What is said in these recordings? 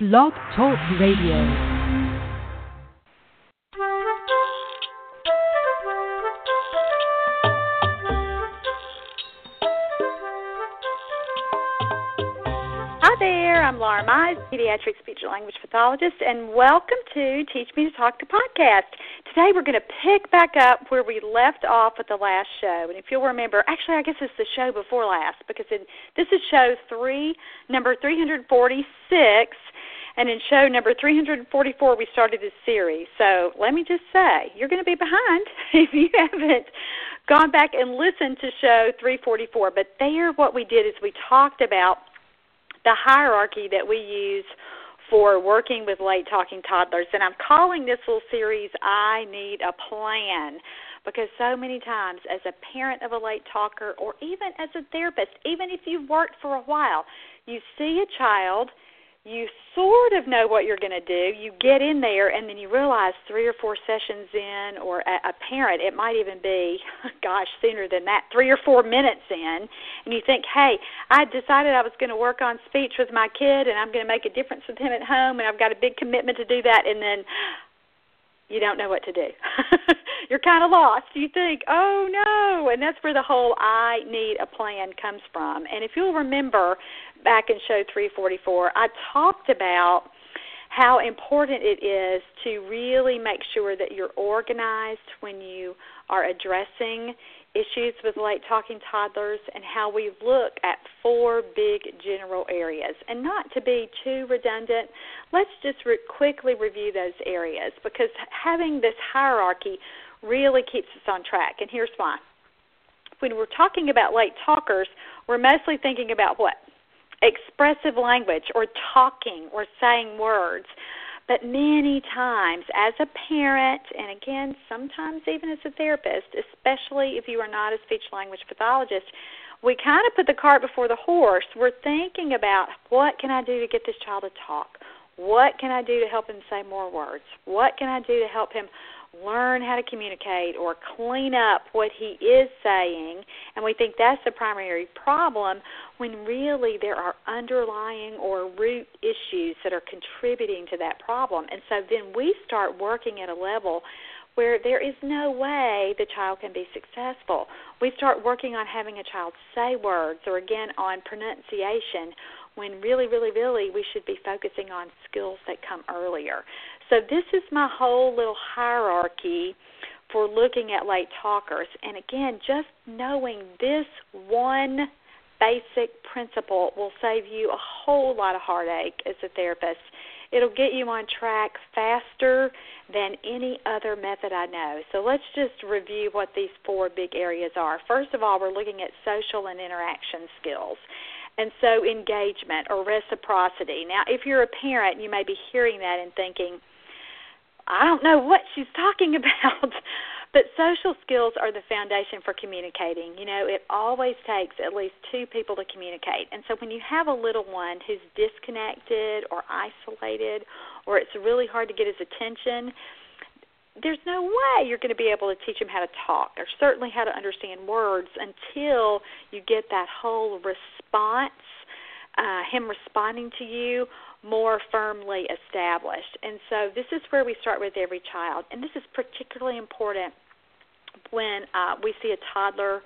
Blog Talk Radio. Hi there, I'm Laura Mize, pediatric speech and language pathologist, and welcome to Teach Me to Talk to podcast. Today we're going to pick back up where we left off at the last show. And if you'll remember, actually, I guess it's the show before last because this is show three, number 346. And in show number 344, we started this series. So let me just say, you're going to be behind if you haven't gone back and listened to show 344. But there, what we did is we talked about the hierarchy that we use for working with late talking toddlers. And I'm calling this little series I Need a Plan because so many times, as a parent of a late talker, or even as a therapist, even if you've worked for a while, you see a child you sort of know what you're going to do. You get in there, and then you realize three or four sessions in, or a, a parent, it might even be, gosh, sooner than that, three or four minutes in, and you think, hey, I decided I was going to work on speech with my kid, and I'm going to make a difference with him at home, and I've got a big commitment to do that, and then you don't know what to do. You're kind of lost. You think, oh no, and that's where the whole I need a plan comes from. And if you'll remember back in show 344, I talked about how important it is to really make sure that you're organized when you are addressing issues with late talking toddlers and how we look at four big general areas. And not to be too redundant, let's just re- quickly review those areas because having this hierarchy really keeps us on track. And here's why. When we're talking about late talkers, we're mostly thinking about what? Expressive language or talking or saying words. But many times, as a parent, and again, sometimes even as a therapist, especially if you are not a speech language pathologist, we kind of put the cart before the horse. We're thinking about what can I do to get this child to talk? What can I do to help him say more words? What can I do to help him learn how to communicate or clean up what he is saying, and we think that's the primary problem when really there are underlying or root issues that are contributing to that problem. And so then we start working at a level where there is no way the child can be successful. We start working on having a child say words or again on pronunciation when really, really, really we should be focusing on skills that come earlier. So this is my whole little hierarchy for looking at late talkers. And again, just knowing this one basic principle will save you a whole lot of heartache as a therapist. It'll get you on track faster than any other method I know. So let's just review what these four big areas are. First of all, we're looking at social and interaction skills. And so engagement or reciprocity. Now, if you're a parent, you may be hearing that and thinking, I don't know what she's talking about. but social skills are the foundation for communicating. You know, it always takes at least two people to communicate. And so when you have a little one who's disconnected or isolated or it's really hard to get his attention, there's no way you're going to be able to teach him how to talk or certainly how to understand words until you get that whole response, uh, him responding to you more firmly established. And so this is where we start with every child. And this is particularly important when uh, we see a toddler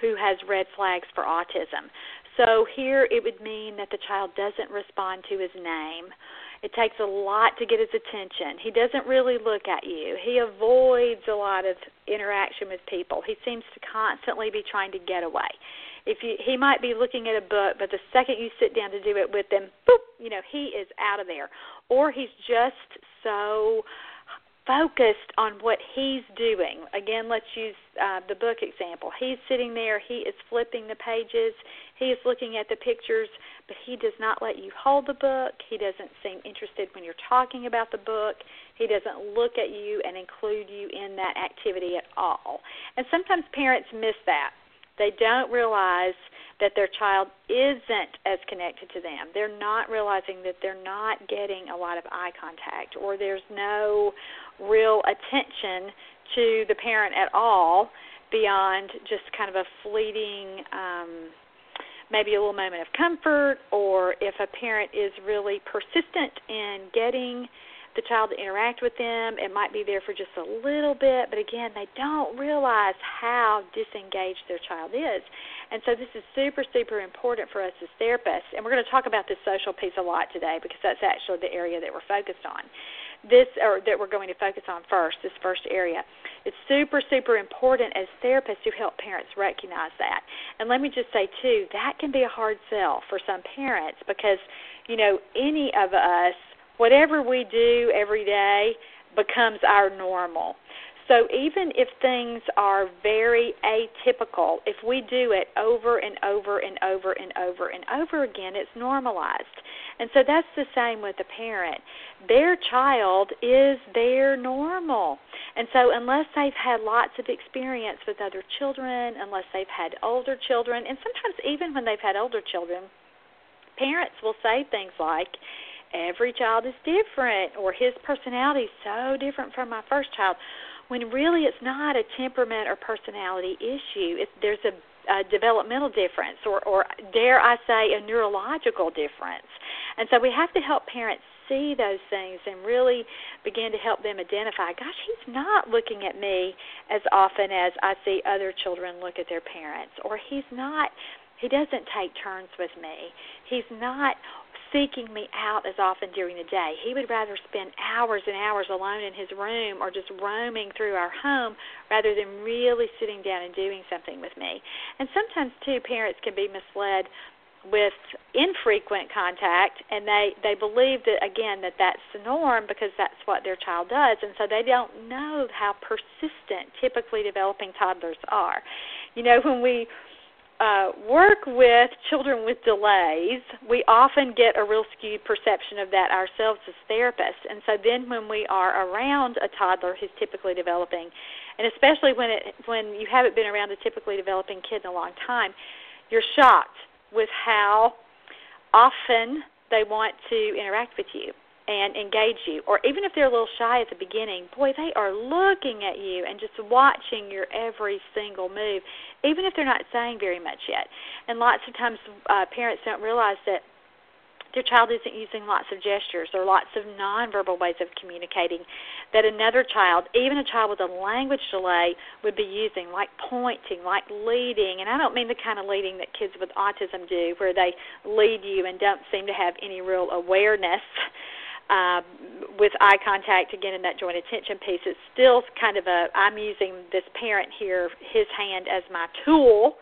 who has red flags for autism. So here it would mean that the child doesn't respond to his name. It takes a lot to get his attention. He doesn't really look at you. He avoids a lot of interaction with people. He seems to constantly be trying to get away if you he might be looking at a book, but the second you sit down to do it with him, boop, you know, he is out of there. Or he's just so focused on what he's doing. Again, let's use uh, the book example. He's sitting there, he is flipping the pages, he is looking at the pictures, but he does not let you hold the book. He doesn't seem interested when you're talking about the book. He doesn't look at you and include you in that activity at all. And sometimes parents miss that they don't realize that their child isn't as connected to them. They're not realizing that they're not getting a lot of eye contact or there's no real attention to the parent at all beyond just kind of a fleeting um maybe a little moment of comfort, or if a parent is really persistent in getting the child to interact with them. It might be there for just a little bit, but again, they don't realize how disengaged their child is. And so this is super, super important for us as therapists. And we're going to talk about this social piece a lot today because that's actually the area that we're focused on. This, or that we're going to focus on first, this first area. It's super, super important as therapists to help parents recognize that. And let me just say, too, that can be a hard sell for some parents because, you know, any of us whatever we do every day becomes our normal. So even if things are very atypical, if we do it over and over and over and over and over again, it's normalized. And so that's the same with the parent. Their child is their normal. And so unless they've had lots of experience with other children, unless they've had older children, and sometimes even when they've had older children, parents will say things like, every child is different or his personality is so different from my first child when really it's not a temperament or personality issue it's there's a a developmental difference or or dare I say a neurological difference. And so we have to help parents see those things and really begin to help them identify, gosh, he's not looking at me as often as I see other children look at their parents or he's not he doesn't take turns with me. He's not seeking me out as often during the day. He would rather spend hours and hours alone in his room or just roaming through our home rather than really sitting down and doing something with me. And sometimes too parents can be misled with infrequent contact and they they believe that again that that's the norm because that's what their child does and so they don't know how persistent typically developing toddlers are you know when we uh, work with children with delays, we often get a real skewed perception of that ourselves as therapists. And so then when we are around a toddler who's typically developing, and especially when it when you haven't been around a typically developing kid in a long time, you're shocked with how often they want to interact with you and engage you. Or even if they're a little shy at the beginning, boy, they are looking at you and just watching your every single move, even if they're not saying very much yet. And lots of times uh, parents don't realize that their child isn't using lots of gestures or lots of nonverbal ways of communicating that another child, even a child with a language delay, would be using, like pointing, like leading. And I don't mean the kind of leading that kids with autism do, where they lead you and don't seem to have any real awareness um, with eye contact again in that joint attention piece it's still kind of a i'm using this parent here his hand as my tool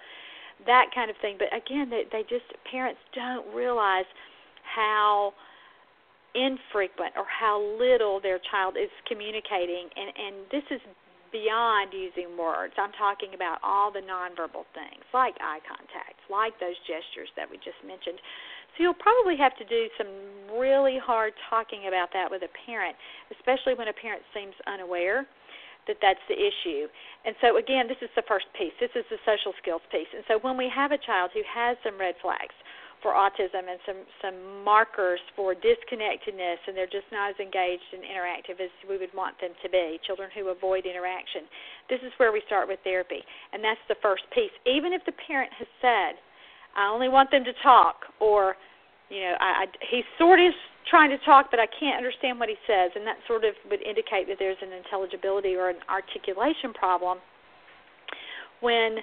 that kind of thing. But again they they just parents don't realize how infrequent or how little their child is communicating. And and this is beyond using words. I'm talking about all the nonverbal things like eye contact like those gestures that we just mentioned so you'll probably have to do some really hard talking about that with a parent, especially when a parent seems unaware that that's the issue. And so again, this is the first piece. This is the social skills piece. And so when we have a child who has some red flags for autism and some some markers for disconnectedness and they're just not as engaged and interactive as we would want them to be, children who avoid interaction. This is where we start with therapy. And that's the first piece. Even if the parent has said, I only want them to talk, or you know, I, I he's sort of trying to talk, but I can't understand what he says, and that sort of would indicate that there's an intelligibility or an articulation problem. When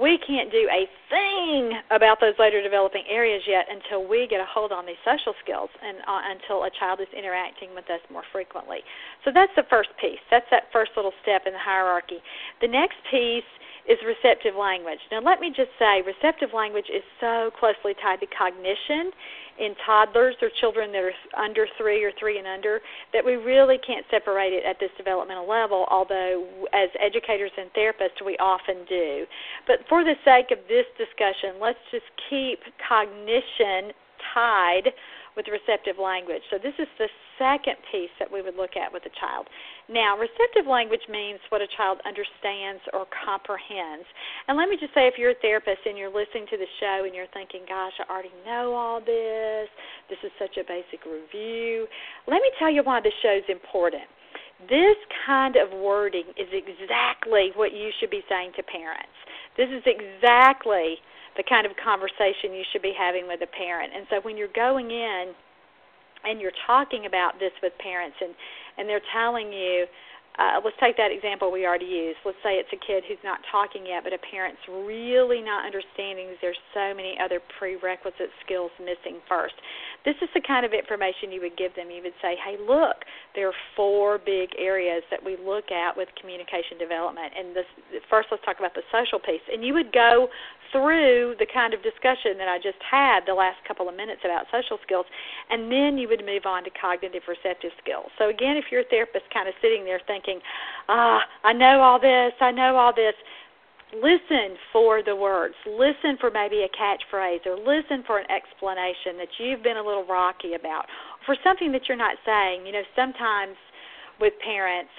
we can't do a thing about those later developing areas yet until we get a hold on these social skills and uh, until a child is interacting with us more frequently. So that's the first piece. That's that first little step in the hierarchy. The next piece is receptive language. Now, let me just say, receptive language is so closely tied to cognition in toddlers or children that are under three or three and under that we really can't separate it at this developmental level, although as educators and therapists we often do. But for the sake of this discussion, let's just keep cognition tied with receptive language. So this is the second piece that we would look at with a child. Now, receptive language means what a child understands or comprehends. And let me just say, if you're a therapist and you're listening to the show and you're thinking, gosh, I already know all this, this is such a basic review, let me tell you why this show is important. This kind of wording is exactly what you should be saying to parents. This is exactly the kind of conversation you should be having with a parent. And so when you're going in and you're talking about this with parents and and they're telling you uh, let's take that example we already used. Let's say it's a kid who's not talking yet, but a parent's really not understanding there's so many other prerequisite skills missing first. This is the kind of information you would give them. You would say, hey, look, there are four big areas that we look at with communication development. And this, first, let's talk about the social piece. And you would go through the kind of discussion that I just had the last couple of minutes about social skills, and then you would move on to cognitive receptive skills. So, again, if your therapist kind of sitting there thinking, ah, I know all this, I know all this, listen for the words. Listen for maybe a catchphrase, or listen for an explanation that you've been a little rocky about, for something that you're not saying. You know, sometimes with parents,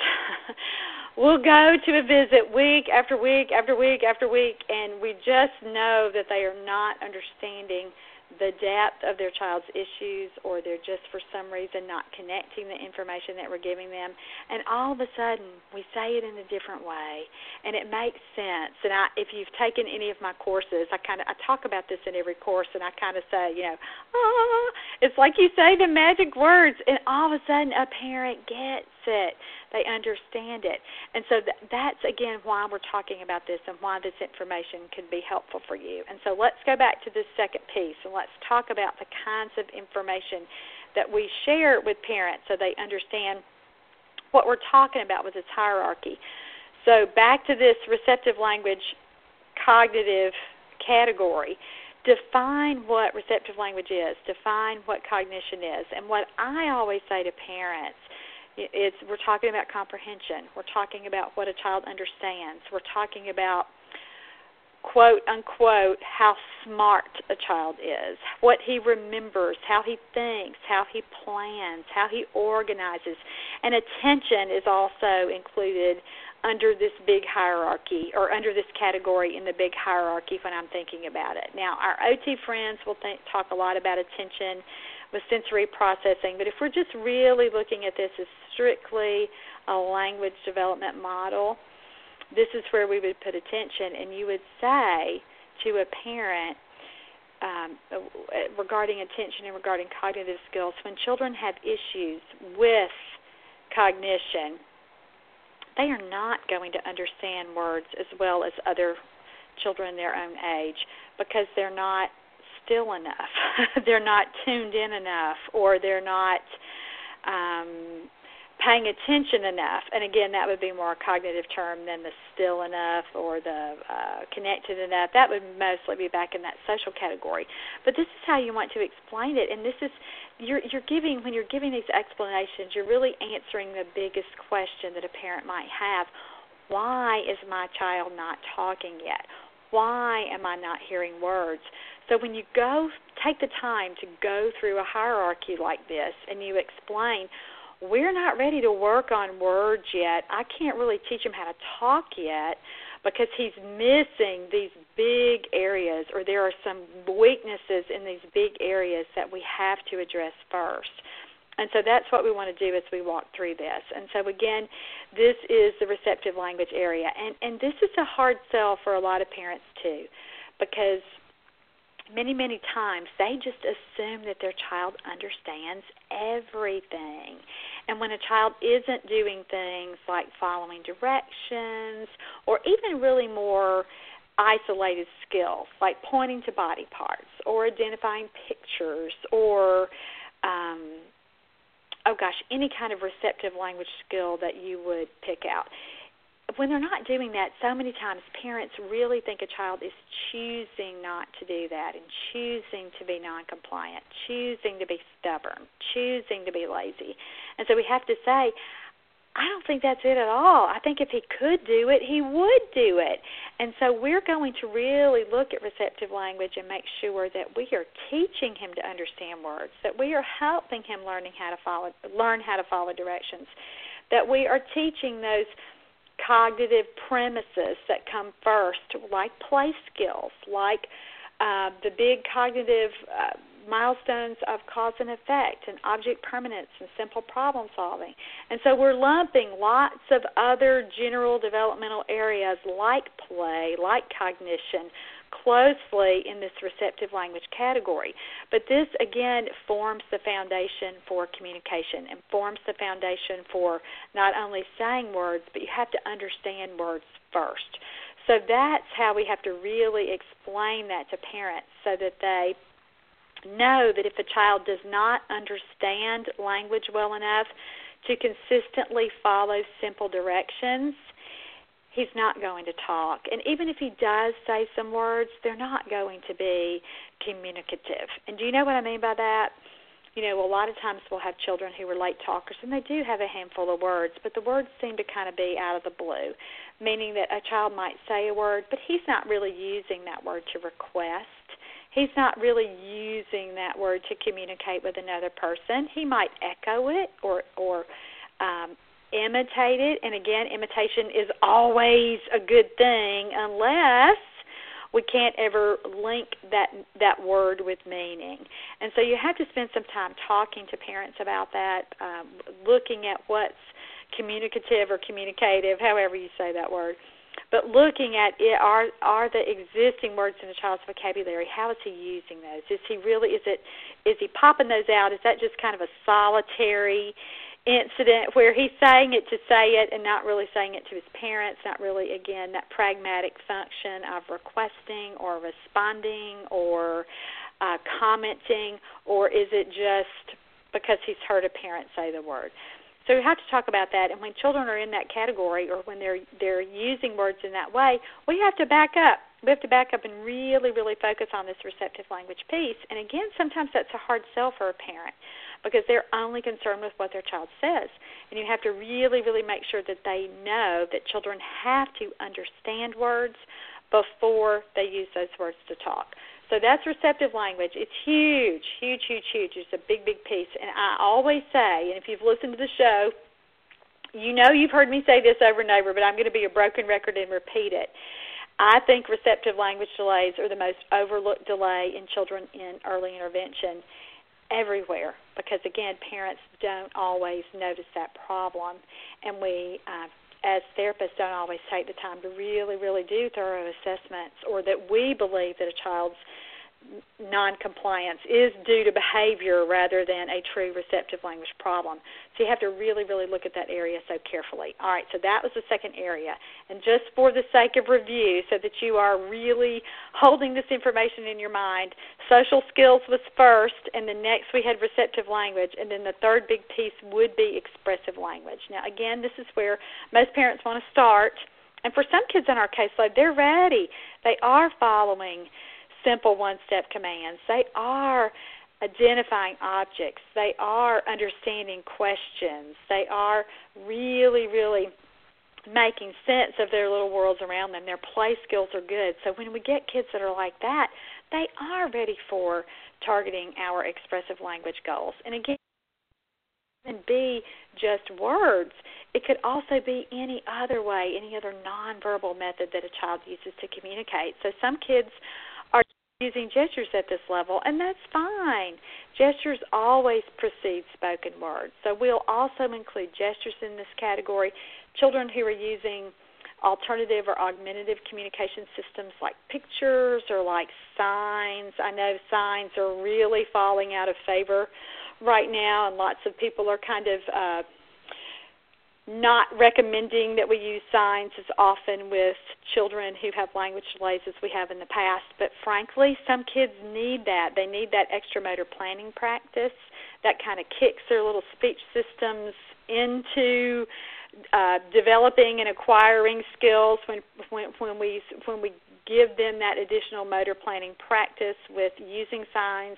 we'll go to a visit week after week after week after week, and we just know that they are not understanding the depth of their child's issues or they're just for some reason not connecting the information that we're giving them. And all of a sudden we say it in a different way. And it makes sense. And I if you've taken any of my courses I kind of I talk about this in every course and I kind of say you know ah. It's like you say the magic words. And all of a sudden a parent gets it they understand it. And so th- that's, again, why we're talking about this and why this information can be helpful for you. And so let's go back to this second piece and let's talk about the kinds of information that we share with parents so they understand what we're talking about with this hierarchy. So back to this receptive language cognitive category define what receptive language is, define what cognition is. And what I always say to parents it's we're talking about comprehension. We're talking about what a child understands. We're talking about quote unquote how smart a child is, what he remembers, how he thinks, how he plans, how he organizes. And attention is also included under this big hierarchy or under this category in the big hierarchy when I'm thinking about it. Now, our OT friends will think, talk a lot about attention with sensory processing. But if we're just really looking at this as strictly a language development model, this is where we would put attention. And you would say to a parent, um, regarding attention and regarding cognitive skills, when children have issues with cognition, they are not going to understand words as well as other children their own age because they're not still enough. they're not tuned in enough, or they're not um, paying attention enough. And again, that would be more a cognitive term than the still enough or the uh, connected enough. That would mostly be back in that social category. But this is how you want to explain it, and this is you're you're giving when you're giving these explanations, you're really answering the biggest question that a parent might have. Why is my child not talking yet? Why am I not hearing words? So when you go, take the time to go through a hierarchy like this and you explain, we're not ready to work on words yet. I can't really teach him how to talk yet because he's missing these big areas or there are some weaknesses in these big areas that we have to address first. And so that's what we want to do as we walk through this. And so again, this is the receptive language area. And and this is a hard sell for a lot of parents too because many, many times they just assume that their child understands everything. And when a child isn't doing things like following directions or even really more isolated skills like pointing to body parts or identifying pictures or um, oh gosh, any kind of receptive language skill that you would pick out when they're not doing that, so many times parents really think a child is choosing not to do that and choosing to be non-compliant, choosing to be stubborn, choosing to be lazy. And so we have to say, I don't think that's it at all. I think if he could do it, he would do it. And so we're going to really look at receptive language and make sure that we are teaching him to understand words, that we are helping him learning how to follow learn how to follow directions, that we are teaching those cognitive premises that come first, like play skills, like uh, the big cognitive uh, milestones of cause and effect and object permanence and simple problem solving. And so we're lumping lots of other general developmental areas like play, like cognition, closely in this receptive language category. But this, again, forms the foundation for communication and forms the foundation for not only saying words, but you have to understand words first. So that's how we have to really explain that to parents so that they know that if a child does not understand language well enough to consistently follow simple directions, he's not going to talk. And even if he does say some words, they're not going to be communicative. And do you know what I mean by that? You know, a lot of times we'll have children who are late talkers and they do have a handful of words, but the words seem to kind of be out of the blue, meaning that a child might say a word, but he's not really using that word to request. He's not really using that word to communicate with another person. He might echo it or or um, imitate it. And again, imitation is always a good thing unless we can't ever link that that word with meaning. And so you have to spend some time talking to parents about that, um, looking at what's communicative or communicative, however you say that word. But looking at it, are are the existing words in a child's vocabulary? How is he using those? Is he really? Is it? Is he popping those out? Is that just kind of a solitary? Incident where he's saying it to say it and not really saying it to his parents, not really, again, that pragmatic function of requesting or responding or uh, commenting, or is it just because he's heard a parent say the word? So we have to talk about that. And when children are in that category, or when they're they're using words in that way, we have to back up. We have to back up and really, really focus on this receptive language piece. And again, sometimes that's a hard sell for a parent because they're only concerned with what their child says. And you have to really, really make sure that they know that children have to understand words before they use those words to talk. So that's receptive language. It's huge, huge, huge, huge. It's a big, big piece. And I always say, and if you've listened to the show, you know you've heard me say this over and over, but I'm going to be a broken record and repeat it. I think receptive language delays are the most overlooked delay in children in early intervention everywhere because again parents don't always notice that problem. And we uh, as therapists don't always take the time to really really do thorough assessments or that we believe that a child's noncompliance is due to behavior rather than a true receptive language problem. So you have to really, really look at that area so carefully. All right, so that was the second area. And just for the sake of review, so that you are really holding this information in your mind, social skills was first, and then next we had receptive language, and then the third big piece would be expressive language. Now, again, this is where most parents want to start. And for some kids in our caseload, they're ready. They are following simple one step commands. They are identifying objects. They are understanding questions. They are really, really making sense of their little worlds around them. Their play skills are good. So when we get kids that are like that, they are ready for targeting our expressive language goals. And again, and be just words. It could also be any other way, any other nonverbal method that a child uses to communicate. So some kids using gestures at this level, and that's fine. Gestures always precede spoken words. So we'll also include gestures in this category. Children who are using alternative or augmentative communication systems like pictures or like signs. I know signs are really falling out of favor right now, and lots of people are kind of uh, not recommending that we use signs as often with children who have language delays as we have in the past. But frankly, some kids need that. They need that extra motor planning practice that kind of kicks their little speech systems into uh, developing and acquiring skills when when when we when we give them that additional motor planning practice with using signs.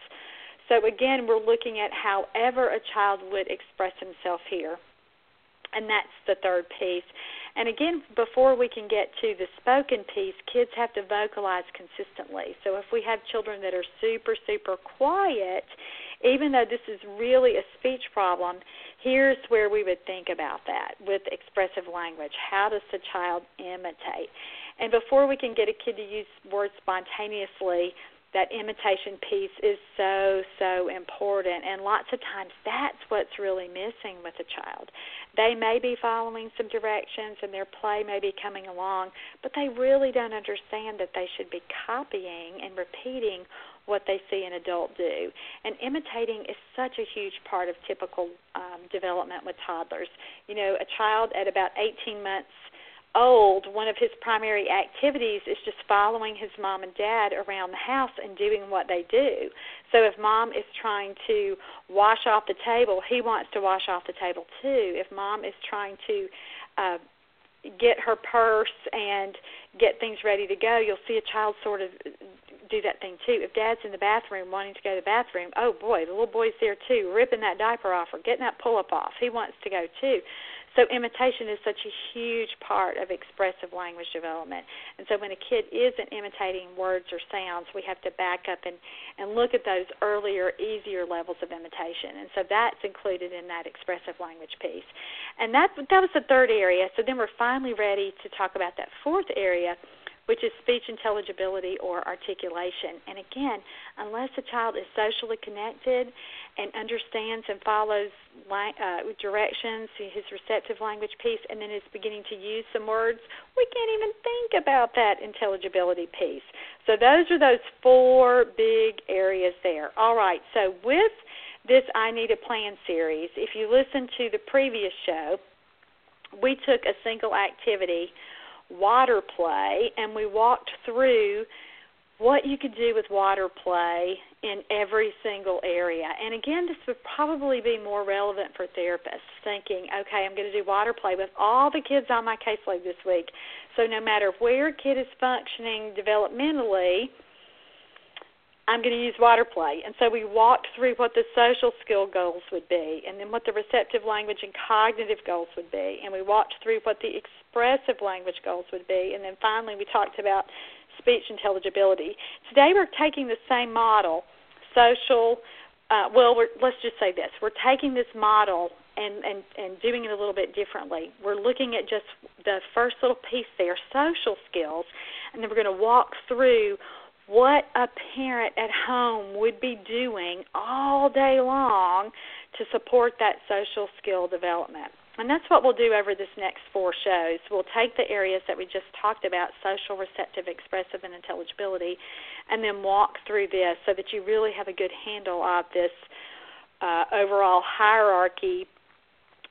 So again, we're looking at however a child would express himself here and that's the third piece. And again, before we can get to the spoken piece, kids have to vocalize consistently. So if we have children that are super, super quiet, even though this is really a speech problem, here's where we would think about that with expressive language. How does the child imitate? And before we can get a kid to use words spontaneously, that imitation piece is so so important. And lots of times that's what's really missing with a child. They may be following some directions and their play may be coming along but they really don't understand that they should be copying and repeating what they see an adult do. And imitating is such a huge part of typical um, development with toddlers. You know a child at about 18 months old, one of his primary activities is just following his mom and dad around the house and doing what they do. So if mom is trying to wash off the table, he wants to wash off the table too. If mom is trying to uh get her purse and get things ready to go, you'll see a child sort of do that thing too. If dad's in the bathroom wanting to go to the bathroom, oh boy, the little boy's there too, ripping that diaper off or getting that pull up off. He wants to go too. So imitation is such a huge part of expressive language development. And so when a kid isn't imitating words or sounds, we have to back up and, and look at those earlier, easier levels of imitation. And so that's included in that expressive language piece. And that that was the third area. So then we're finally ready to talk about that fourth area which is speech intelligibility or articulation. And again, unless a child is socially connected and understands and follows uh, directions, his receptive language piece, and then is beginning to use some words, we can't even think about that intelligibility piece. So those are those four big areas there. All right, so with this I Need a Plan series, if you listen to the previous show, we took a single activity water play, and we walked through what you could do with water play in every single area. And again, this would probably be more relevant for therapists thinking, okay, I'm going to do water play with all the kids on my caseload this week. So no matter where a kid is functioning developmentally, I'm going to use water play. And so we walked through what the social skill goals would be, and then what the receptive language and cognitive goals would be, and we walked through what the expressive language goals would be, and then finally we talked about speech intelligibility. Today we're taking the same model, social. Uh, well, we're, let's just say this: we're taking this model and, and and doing it a little bit differently. We're looking at just the first little piece there, social skills, and then we're going to walk through what a parent at home would be doing all day long to support that social skill development. And that's what we'll do over this next four shows. We'll take the areas that we just talked about social, receptive, expressive, and intelligibility and then walk through this so that you really have a good handle of this uh, overall hierarchy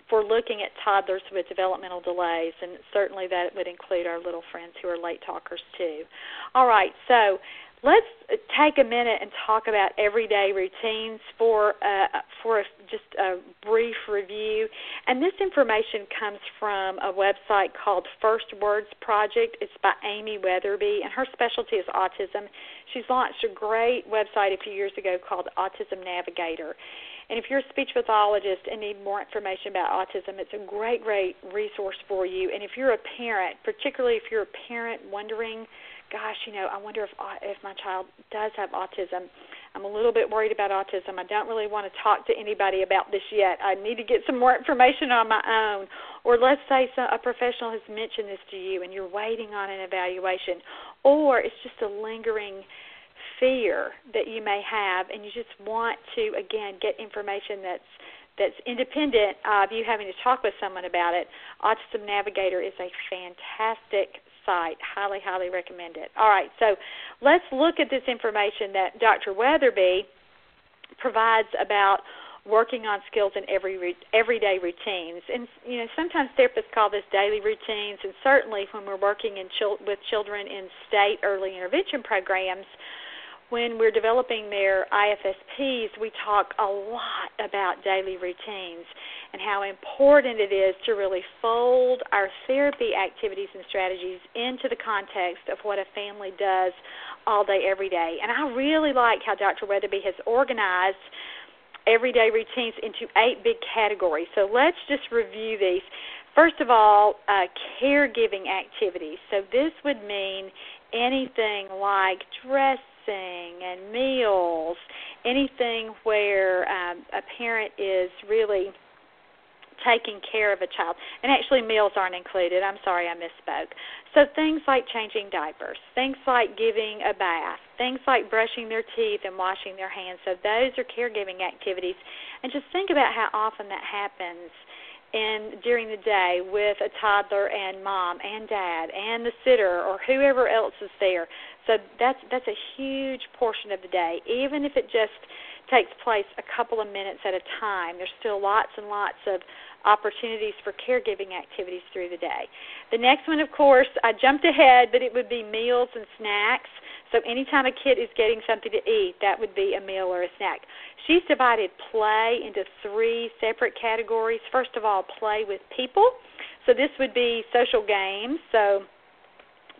for looking at toddlers with developmental delays, and certainly that would include our little friends who are late talkers too. All right, so let's take a minute and talk about everyday routines for uh, for a, just a brief review. And this information comes from a website called First Words Project. It's by Amy Wetherby, and her specialty is autism. She's launched a great website a few years ago called Autism Navigator. And if you're a speech pathologist and need more information about autism, it's a great, great resource for you. And if you're a parent, particularly if you're a parent wondering gosh, you know, I wonder if if my child does have autism. I'm a little bit worried about autism. I don't really want to talk to anybody about this yet. I need to get some more information on my own. Or let's say a professional has mentioned this to you and you're waiting on an evaluation, or it's just a lingering fear that you may have and you just want to again get information that's that's independent of you having to talk with someone about it. Autism Navigator is a fantastic site. Highly, highly recommend it. All right, so let's look at this information that Dr. Wetherby provides about working on skills in every everyday routines. And you know, sometimes therapists call this daily routines, and certainly when we're working in chil- with children in state early intervention programs, when we're developing their IFSPs, we talk a lot about daily routines and how important it is to really fold our therapy activities and strategies into the context of what a family does all day, every day. And I really like how Dr. Wetherby has organized everyday routines into eight big categories. So let's just review these. First of all, uh, caregiving activities. So this would mean anything like dress and meals, anything where um, a parent is really taking care of a child. And actually, meals aren't included. I'm sorry, I misspoke. So things like changing diapers, things like giving a bath, things like brushing their teeth and washing their hands. So those are caregiving activities. And just think about how often that happens in during the day with a toddler and mom and dad and the sitter or whoever else is there. So that's that's a huge portion of the day. Even if it just takes place a couple of minutes at a time, there's still lots and lots of opportunities for caregiving activities through the day. The next one, of course, I jumped ahead, but it would be meals and snacks. So anytime a kid is getting something to eat, that would be a meal or a snack. She's divided play into three separate categories. First of all, play with people. So this would be social games. So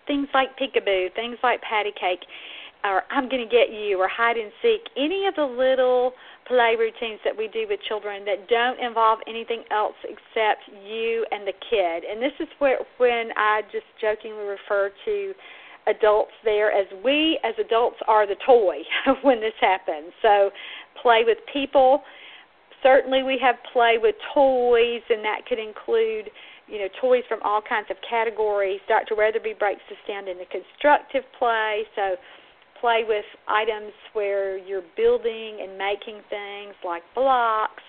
things like peekaboo, things like patty cake, or I'm going to get you, or hide and seek. Any of the little play routines that we do with children that don't involve anything else except you and the kid. And this is where when I just jokingly refer to adults there as we as adults are the toy when this happens. So play with people. Certainly we have play with toys and that could include you know toys from all kinds of categories. Dr. Wetherby breaks this down into constructive play. So play with items where you're building and making things like blocks.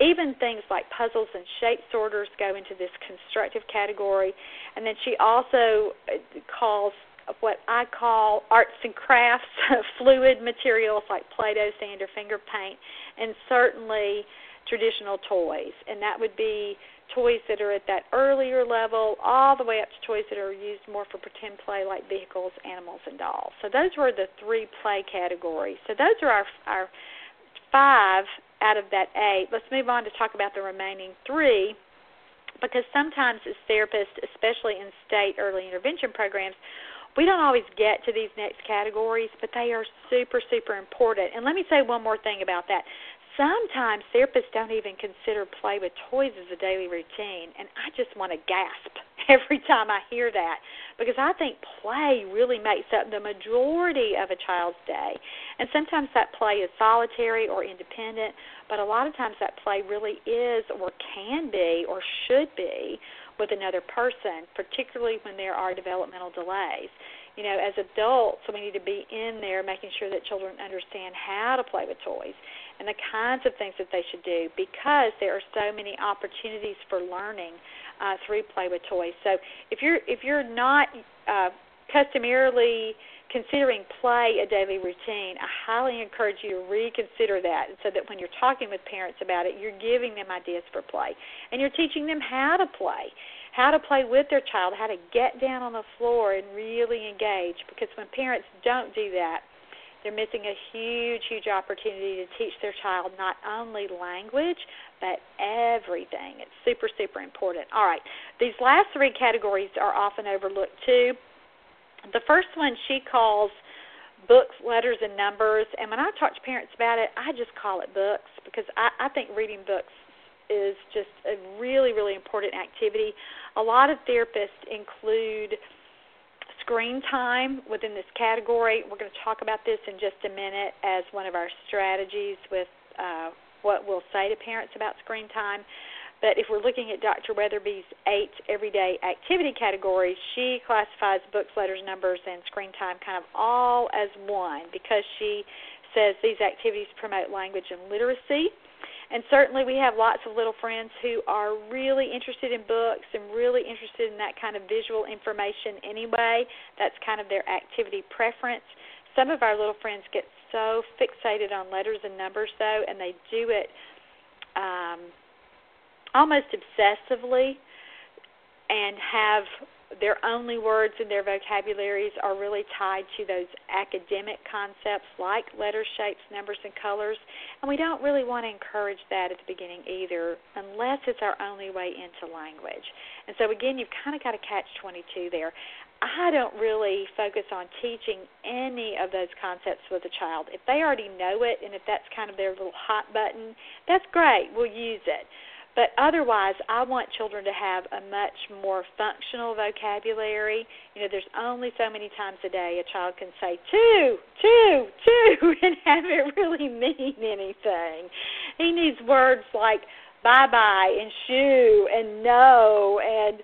Even things like puzzles and shape sorters go into this constructive category. And then she also uh, calls what I call arts and crafts, fluid materials like Play Doh, sand, or finger paint, and certainly traditional toys. And that would be toys that are at that earlier level, all the way up to toys that are used more for pretend play like vehicles, animals, and dolls. So those were the three play categories. So those are our our five out of that eight. Let's move on to talk about the remaining three because sometimes as therapists, especially in state early intervention programs, we don't always get to these next categories, but they are super, super important. And let me say one more thing about that. Sometimes therapists don't even consider play with toys as a daily routine, and I just want to gasp every time I hear that because I think play really makes up the majority of a child's day. And sometimes that play is solitary or independent, but a lot of times that play really is or can be or should be with another person, particularly when there are developmental delays. You know, as adults, we need to be in there making sure that children understand how to play with toys and the kinds of things that they should do because there are so many opportunities for learning uh, through play with toys. So if you're if you're not uh, customarily considering play a daily routine, I highly encourage you to reconsider that so that when you're talking with parents about it, you're giving them ideas for play and you're teaching them how to play, how to play with their child, how to get down on the floor and really engage because when parents don't do that, they're missing a huge, huge opportunity to teach their child not only language, but everything. It's super, super important. All right, these last three categories are often overlooked too. The first one she calls books, letters, and numbers. And when I talk to parents about it, I just call it books because I, I think reading books is just a really, really important activity. A lot of therapists include screen time within this category. We're going to talk about this in just a minute as one of our strategies with uh, what we'll say to parents about screen time. But if we're looking at Dr. Wetherby's eight everyday activity categories, she classifies books, letters, numbers, and screen time kind of all as one because she says these activities promote language and literacy. And certainly, we have lots of little friends who are really interested in books and really interested in that kind of visual information anyway. That's kind of their activity preference. Some of our little friends get so fixated on letters and numbers, though, and they do it um, almost obsessively and have their only words in their vocabularies are really tied to those academic concepts like letter shapes, numbers, and colors. And we don't really want to encourage that at the beginning either, unless it's our only way into language. And so, again, you've kind of got a catch 22 there. I don't really focus on teaching any of those concepts with a child. If they already know it and if that's kind of their little hot button, that's great. We'll use it. But otherwise, I want children to have a much more functional vocabulary. You know, there's only so many times a day a child can say two, two, two, and have it really mean anything. He needs words like bye bye and shoo and no and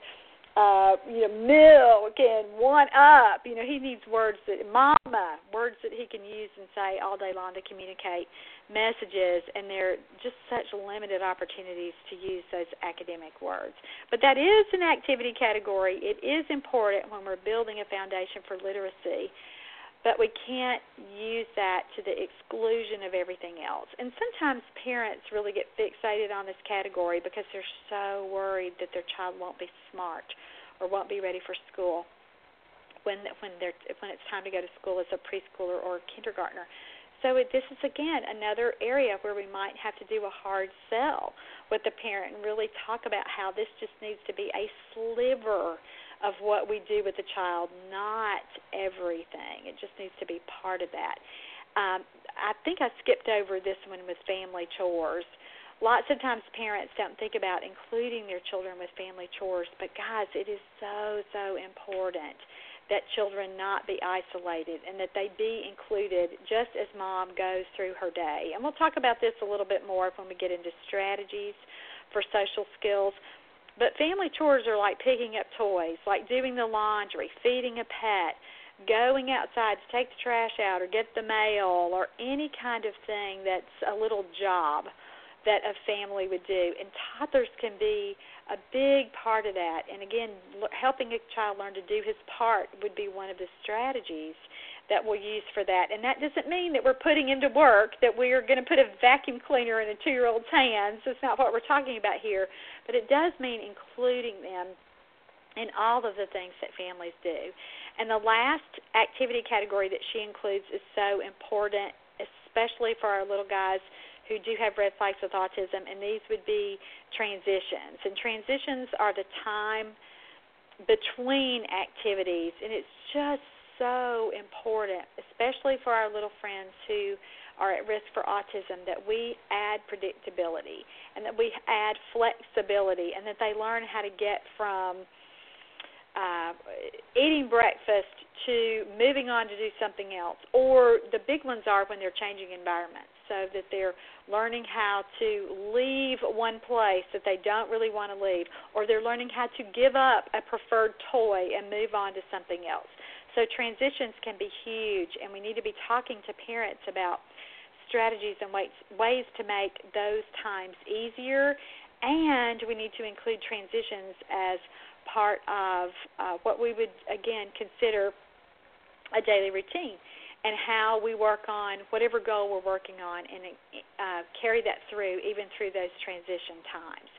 uh, you know, milk and one up. You know, he needs words that mama, words that he can use and say all day long to communicate messages and there are just such limited opportunities to use those academic words. But that is an activity category. It is important when we're building a foundation for literacy but we can't use that to the exclusion of everything else. And sometimes parents really get fixated on this category because they're so worried that their child won't be smart or won't be ready for school when when they're when it's time to go to school as a preschooler or a kindergartner. So it, this is again another area where we might have to do a hard sell with the parent and really talk about how this just needs to be a sliver of what we do with the child, not everything. It just needs to be part of that. Um, I think I skipped over this one with family chores. Lots of times parents don't think about including their children with family chores, but guys, it is so, so important that children not be isolated and that they be included just as mom goes through her day. And we'll talk about this a little bit more when we get into strategies for social skills. But family chores are like picking up toys, like doing the laundry, feeding a pet, going outside to take the trash out or get the mail or any kind of thing that's a little job that a family would do. And toddlers can be a big part of that. And again, helping a child learn to do his part would be one of the strategies that we'll use for that. And that doesn't mean that we're putting into work that we are going to put a vacuum cleaner in a two year old's hands. That's not what we're talking about here. But it does mean including them in all of the things that families do. And the last activity category that she includes is so important, especially for our little guys who do have red flags with autism, and these would be transitions. And transitions are the time between activities, and it's just so important, especially for our little friends who are at risk for autism, that we add predictability and that we add flexibility and that they learn how to get from uh, eating breakfast to moving on to do something else. Or the big ones are when they're changing environments, so that they're learning how to leave one place that they don't really want to leave, or they're learning how to give up a preferred toy and move on to something else. So transitions can be huge, and we need to be talking to parents about strategies and ways, ways to make those times easier. And we need to include transitions as part of uh, what we would, again, consider a daily routine and how we work on whatever goal we're working on and uh, carry that through even through those transition times.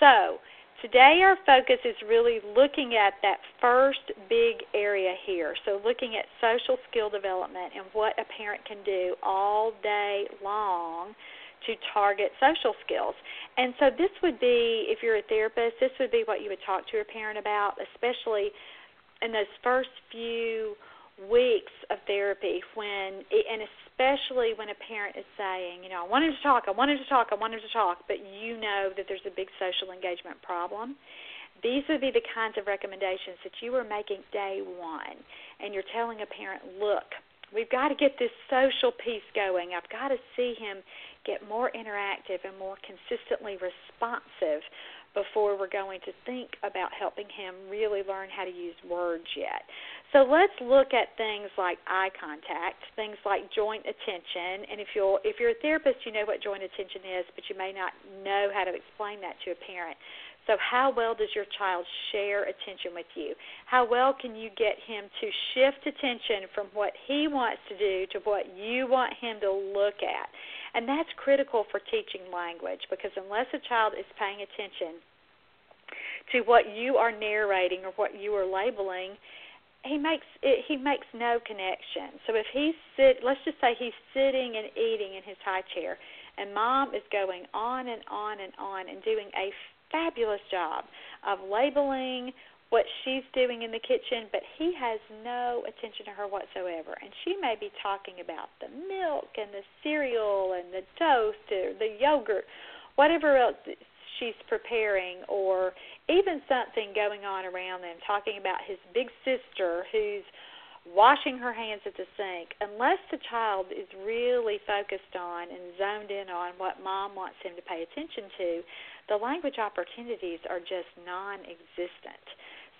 So, Today, our focus is really looking at that first big area here. So, looking at social skill development and what a parent can do all day long to target social skills. And so, this would be, if you're a therapist, this would be what you would talk to your parent about, especially in those first few weeks of therapy when and especially when a parent is saying, you know, I wanted to talk, I wanted to talk, I wanted to talk, but you know that there's a big social engagement problem. These would be the kinds of recommendations that you are making day one, and you're telling a parent, look, we've got to get this social piece going. I've got to see him get more interactive and more consistently responsive before we're going to think about helping him really learn how to use words yet. So let's look at things like eye contact, things like joint attention, and if you're if you're a therapist, you know what joint attention is, but you may not know how to explain that to a parent. So how well does your child share attention with you? How well can you get him to shift attention from what he wants to do to what you want him to look at? And that's critical for teaching language because unless a child is paying attention to what you are narrating or what you are labeling, he makes it, he makes no connection. So if he's sit, let's just say he's sitting and eating in his high chair, and mom is going on and on and on and doing a fabulous job of labeling what she's doing in the kitchen, but he has no attention to her whatsoever. And she may be talking about the milk and the cereal and the toast or the yogurt, whatever else she's preparing, or even something going on around them, talking about his big sister who's washing her hands at the sink, unless the child is really focused on and zoned in on what mom wants him to pay attention to, the language opportunities are just non existent.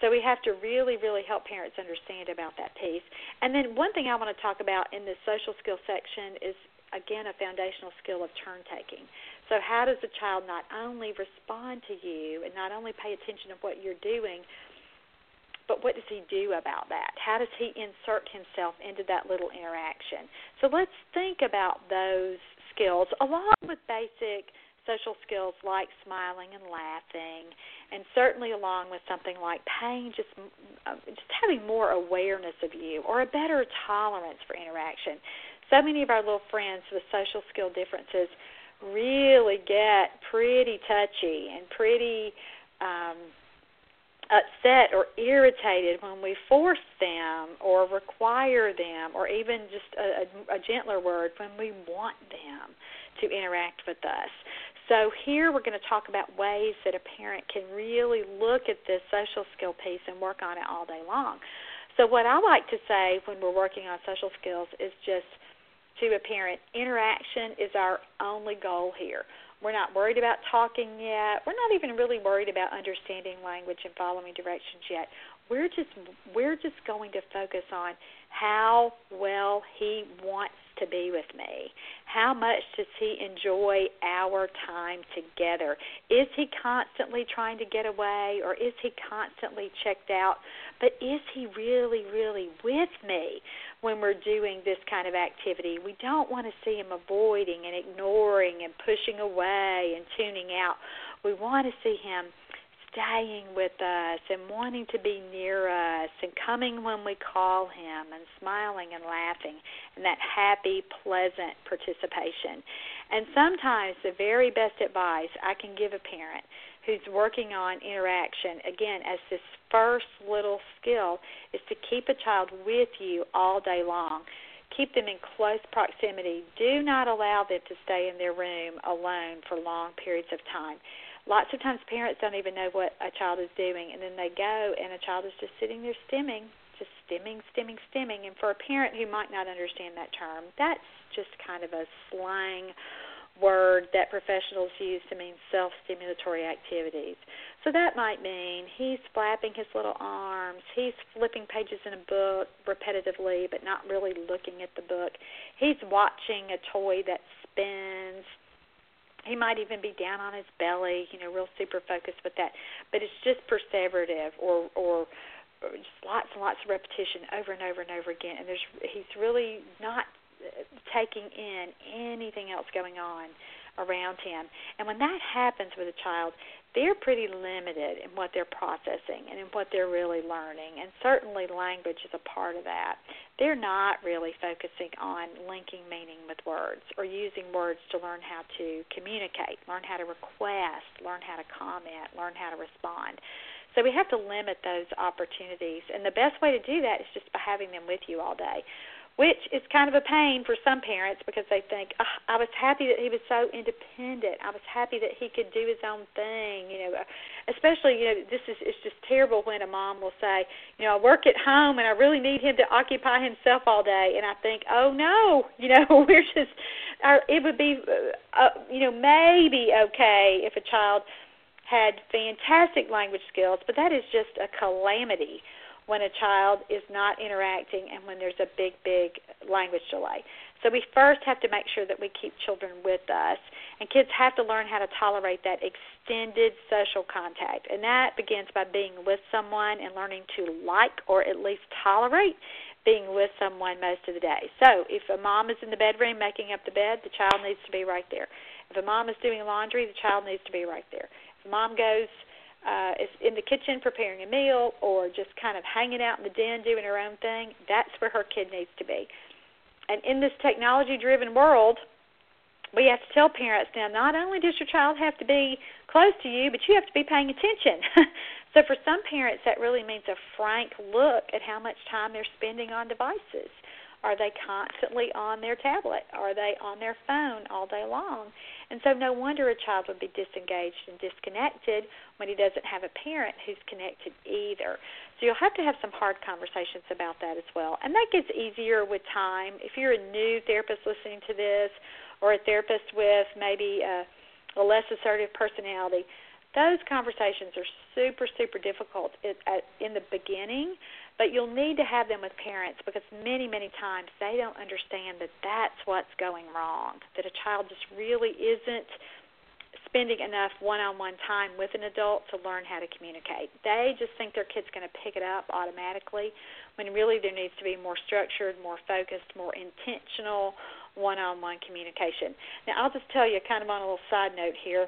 So we have to really, really help parents understand about that piece. And then one thing I want to talk about in the social skill section is again a foundational skill of turn taking. So how does the child not only respond to you and not only pay attention to what you're doing, but what does he do about that? How does he insert himself into that little interaction? So let's think about those skills along with basic social skills like smiling and laughing, and certainly along with something like pain, just uh, just having more awareness of you or a better tolerance for interaction. So many of our little friends with social skill differences really get pretty touchy and pretty um, upset or irritated when we force them or require them or even just a, a, a gentler word when we want them to interact with us. So here we're going to talk about ways that a parent can really look at this social skill piece and work on it all day long. So what I like to say when we're working on social skills is just to a parent, interaction is our only goal here. We're not worried about talking yet. We're not even really worried about understanding language and following directions yet. We're just we're just going to focus on how well he wants to be with me? How much does he enjoy our time together? Is he constantly trying to get away or is he constantly checked out? But is he really, really with me when we're doing this kind of activity? We don't want to see him avoiding and ignoring and pushing away and tuning out. We want to see him staying with us and wanting to be near us and coming when we call him and smiling and laughing and that happy, pleasant participation. And sometimes the very best advice I can give a parent who's working on interaction, again, as this first little skill, is to keep a child with you all day long. Keep them in close proximity. Do not allow them to stay in their room alone for long periods of time lots of times parents don't even know what a child is doing and then they go and a child is just sitting there stimming just stimming stimming stimming and for a parent who might not understand that term that's just kind of a slang word that professionals use to mean self stimulatory activities. So that might mean he's flapping his little arms, he's flipping pages in a book repetitively but not really looking at the book. He's watching a toy that spins he might even be down on his belly, you know, real super focused with that. But it's just perseverative or or uh, just lots and lots of repetition over and over and over again. And there's he's really not uh, taking in anything else going on around him. And when that happens with a child, they're pretty limited in what they're processing and in what they're really learning. And certainly language is a part of that. They're not really focusing on linking meaning with words or using words to learn how to communicate, learn how to request, learn how to comment, learn how to respond. So we have to limit those opportunities. And the best way to do that is just by having them with you all day which is kind of a pain for some parents because they think oh, I was happy that he was so independent. I was happy that he could do his own thing. You know, especially you know this is it's just terrible when a mom will say, you know, I work at home and I really need him to occupy himself all day, and I think, oh no, you know, we're just, our, it would be, uh, uh, you know, maybe okay if a child had fantastic language skills, but that is just a calamity when a child is not interacting and when there's a big, big language delay. So we first have to make sure that we keep children with us, and kids have to learn how to tolerate that extended social contact. And that begins by being with someone and learning to like or at least tolerate being with someone most of the day. So if a mom is in the bedroom making up the bed, the child needs to be right there. If a mom is doing laundry, the child needs to be right there. If a mom goes uh, is in the kitchen preparing a meal or just kind of hanging out in the den doing her own thing, that's where her kid needs to be. And in this technology driven world, we have to tell parents now not only does your child have to be close to you, but you have to be paying attention. so for some parents, that really means a frank look at how much time they're spending on devices. Are they constantly on their tablet? Are they on their phone all day long? And so, no wonder a child would be disengaged and disconnected when he doesn't have a parent who's connected either. So, you'll have to have some hard conversations about that as well. And that gets easier with time. If you're a new therapist listening to this, or a therapist with maybe a a less assertive personality. Those conversations are super, super difficult in the beginning, but you'll need to have them with parents because many, many times they don't understand that that's what's going wrong, that a child just really isn't spending enough one-on-one time with an adult to learn how to communicate. They just think their kid's going to pick it up automatically when really there needs to be more structured, more focused, more intentional one-on-one communication. Now, I'll just tell you kind of on a little side note here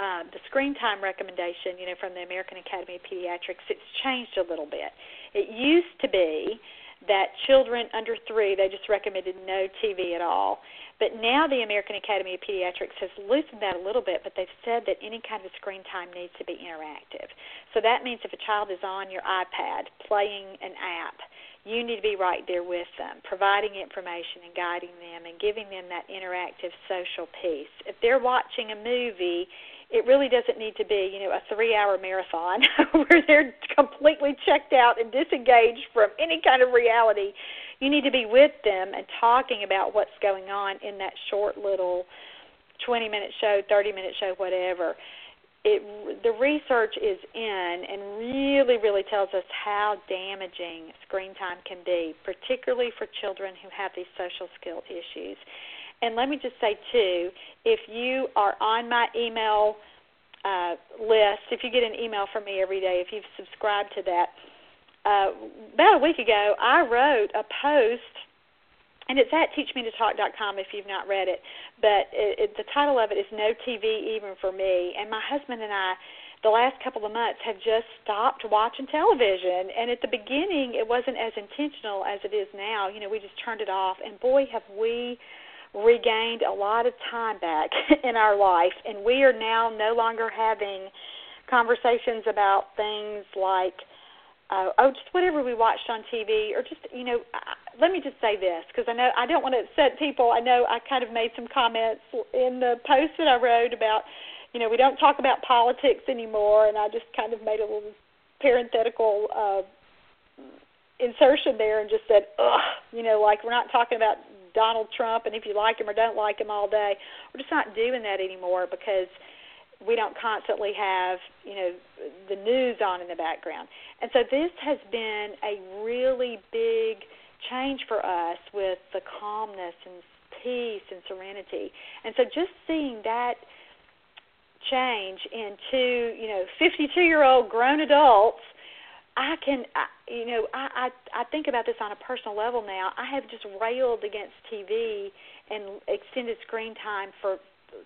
uh, the screen time recommendation, you know, from the American Academy of Pediatrics, it's changed a little bit. It used to be that children under three, they just recommended no TV at all. But now the American Academy of Pediatrics has loosened that a little bit, but they've said that any kind of screen time needs to be interactive. So that means if a child is on your iPad playing an app, you need to be right there with them, providing information and guiding them and giving them that interactive social piece. If they're watching a movie it really doesn't need to be, you know, a three hour marathon where they're completely checked out and disengaged from any kind of reality. You need to be with them and talking about what's going on in that short little 20 minute show, 30 minute show, whatever. It the research is in and really really tells us how damaging screen time can be, particularly for children who have these social skill issues. And let me just say, too, if you are on my email uh, list, if you get an email from me every day, if you've subscribed to that, uh, about a week ago, I wrote a post, and it's at teachmetotalk.com if you've not read it. But it, it, the title of it is No TV Even for Me. And my husband and I, the last couple of months, have just stopped watching television. And at the beginning, it wasn't as intentional as it is now. You know, we just turned it off, and boy, have we regained a lot of time back in our life, and we are now no longer having conversations about things like, uh, oh, just whatever we watched on TV, or just you know, uh, let me just say this because I know I don't want to upset people. I know I kind of made some comments in the post that I wrote about, you know, we don't talk about politics anymore, and I just kind of made a little parenthetical. Uh, insertion there and just said, ugh, you know, like we're not talking about Donald Trump and if you like him or don't like him all day. We're just not doing that anymore because we don't constantly have, you know, the news on in the background. And so this has been a really big change for us with the calmness and peace and serenity. And so just seeing that change into, you know, 52-year-old grown adults I can, you know, I, I I think about this on a personal level now. I have just railed against TV and extended screen time for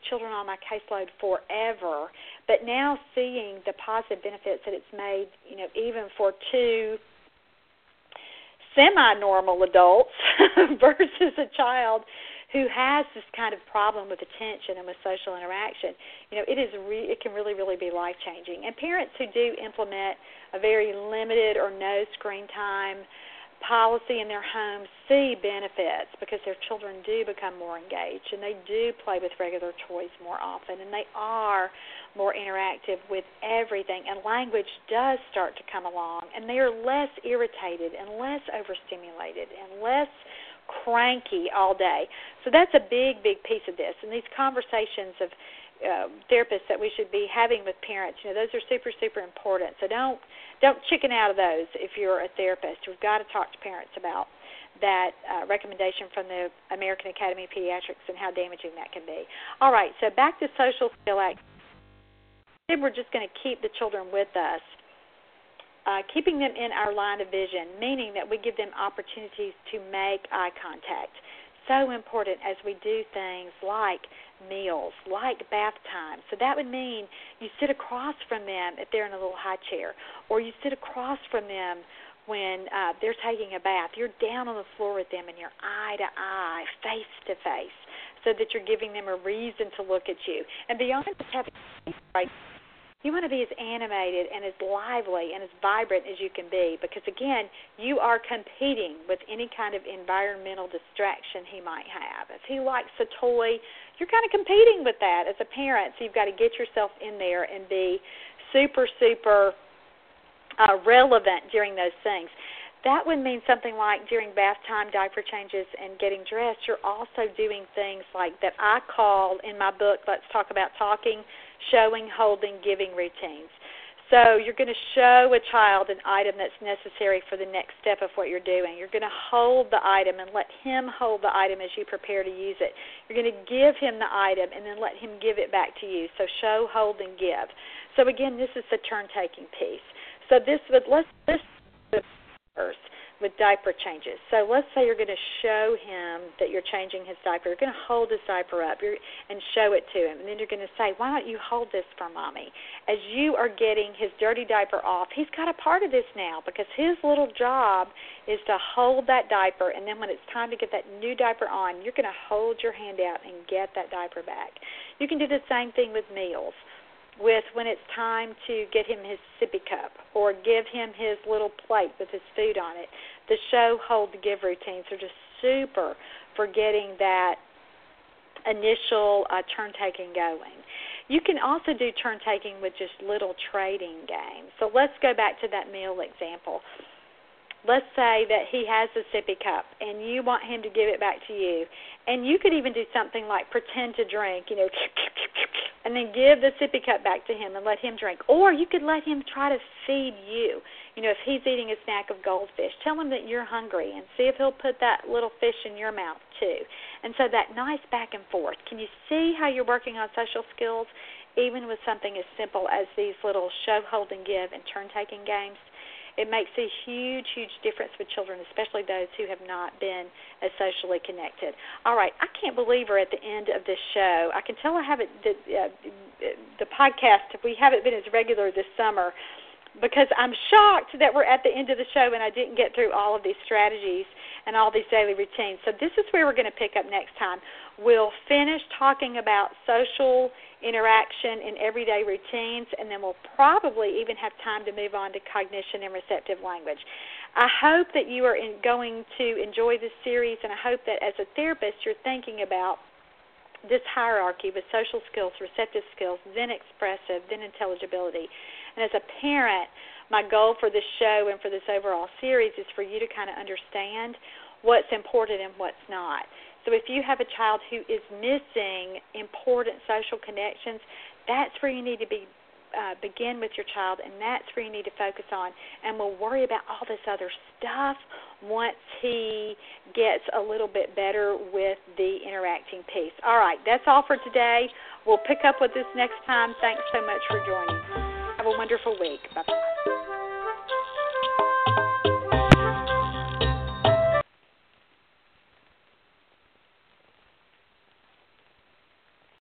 children on my caseload forever, but now seeing the positive benefits that it's made, you know, even for two semi-normal adults versus a child who has this kind of problem with attention and with social interaction, you know, it is re- it can really really be life changing. And parents who do implement a very limited or no screen time policy in their homes see benefits because their children do become more engaged and they do play with regular toys more often and they are more interactive with everything and language does start to come along and they are less irritated and less overstimulated and less cranky all day. So that's a big, big piece of this. And these conversations of uh, therapists that we should be having with parents, you know, those are super, super important. So don't don't chicken out of those if you're a therapist. We've got to talk to parents about that uh, recommendation from the American Academy of Pediatrics and how damaging that can be. All right, so back to social skill act. We're just going to keep the children with us uh, keeping them in our line of vision, meaning that we give them opportunities to make eye contact. So important as we do things like meals, like bath time. So that would mean you sit across from them if they're in a little high chair, or you sit across from them when uh, they're taking a bath. You're down on the floor with them and you're eye to eye, face to face, so that you're giving them a reason to look at you. And beyond just having right you want to be as animated and as lively and as vibrant as you can be because again you are competing with any kind of environmental distraction he might have. If he likes a toy you're kind of competing with that. As a parent so you've got to get yourself in there and be super super uh, relevant during those things. That would mean something like during bath time, diaper changes, and getting dressed, you're also doing things like that I call in my book, Let's Talk About Talking, showing, holding, giving routines. So you're going to show a child an item that's necessary for the next step of what you're doing. You're going to hold the item and let him hold the item as you prepare to use it. You're going to give him the item and then let him give it back to you. So show, hold, and give. So again, this is the turn taking piece. So this would let's this first with diaper changes. So let's say you're going to show him that you're changing his diaper. You're going to hold his diaper up and show it to him. And then you're going to say, Why don't you hold this for mommy? As you are getting his dirty diaper off, he's got a part of this now because his little job is to hold that diaper. And then when it's time to get that new diaper on, you're going to hold your hand out and get that diaper back. You can do the same thing with meals with when it's time to get him his sippy cup or give him his little plate with his food on it. The show, hold, the give routines are just super for getting that initial uh, turn taking going. You can also do turn taking with just little trading games. So let's go back to that meal example. Let's say that he has a sippy cup and you want him to give it back to you. And you could even do something like pretend to drink, you know, and then give the sippy cup back to him and let him drink. Or you could let him try to feed you. You know, if he's eating a snack of goldfish, tell him that you're hungry and see if he'll put that little fish in your mouth too. And so that nice back and forth. Can you see how you're working on social skills even with something as simple as these little show, hold, and give and turn taking games? it makes a huge, huge difference with children, especially those who have not been as socially connected. All right, I can't believe we're at the end of this show. I can tell I haven't the, uh, the podcast. If we haven't been as regular this summer because I'm shocked that we're at the end of the show and I didn't get through all of these strategies and all these daily routines. So this is where we're going to pick up next time. We'll finish talking about social interaction in everyday routines, and then we'll probably even have time to move on to cognition and receptive language. I hope that you are in, going to enjoy this series, and I hope that as a therapist, you're thinking about this hierarchy with social skills, receptive skills, then expressive, then intelligibility. And as a parent, my goal for this show and for this overall series is for you to kind of understand what's important and what's not. So if you have a child who is missing important social connections, that's where you need to be uh, begin with your child, and that's where you need to focus on. And we'll worry about all this other stuff once he gets a little bit better with the interacting piece. All right, that's all for today. We'll pick up with this next time. Thanks so much for joining. Have a wonderful week. Bye bye.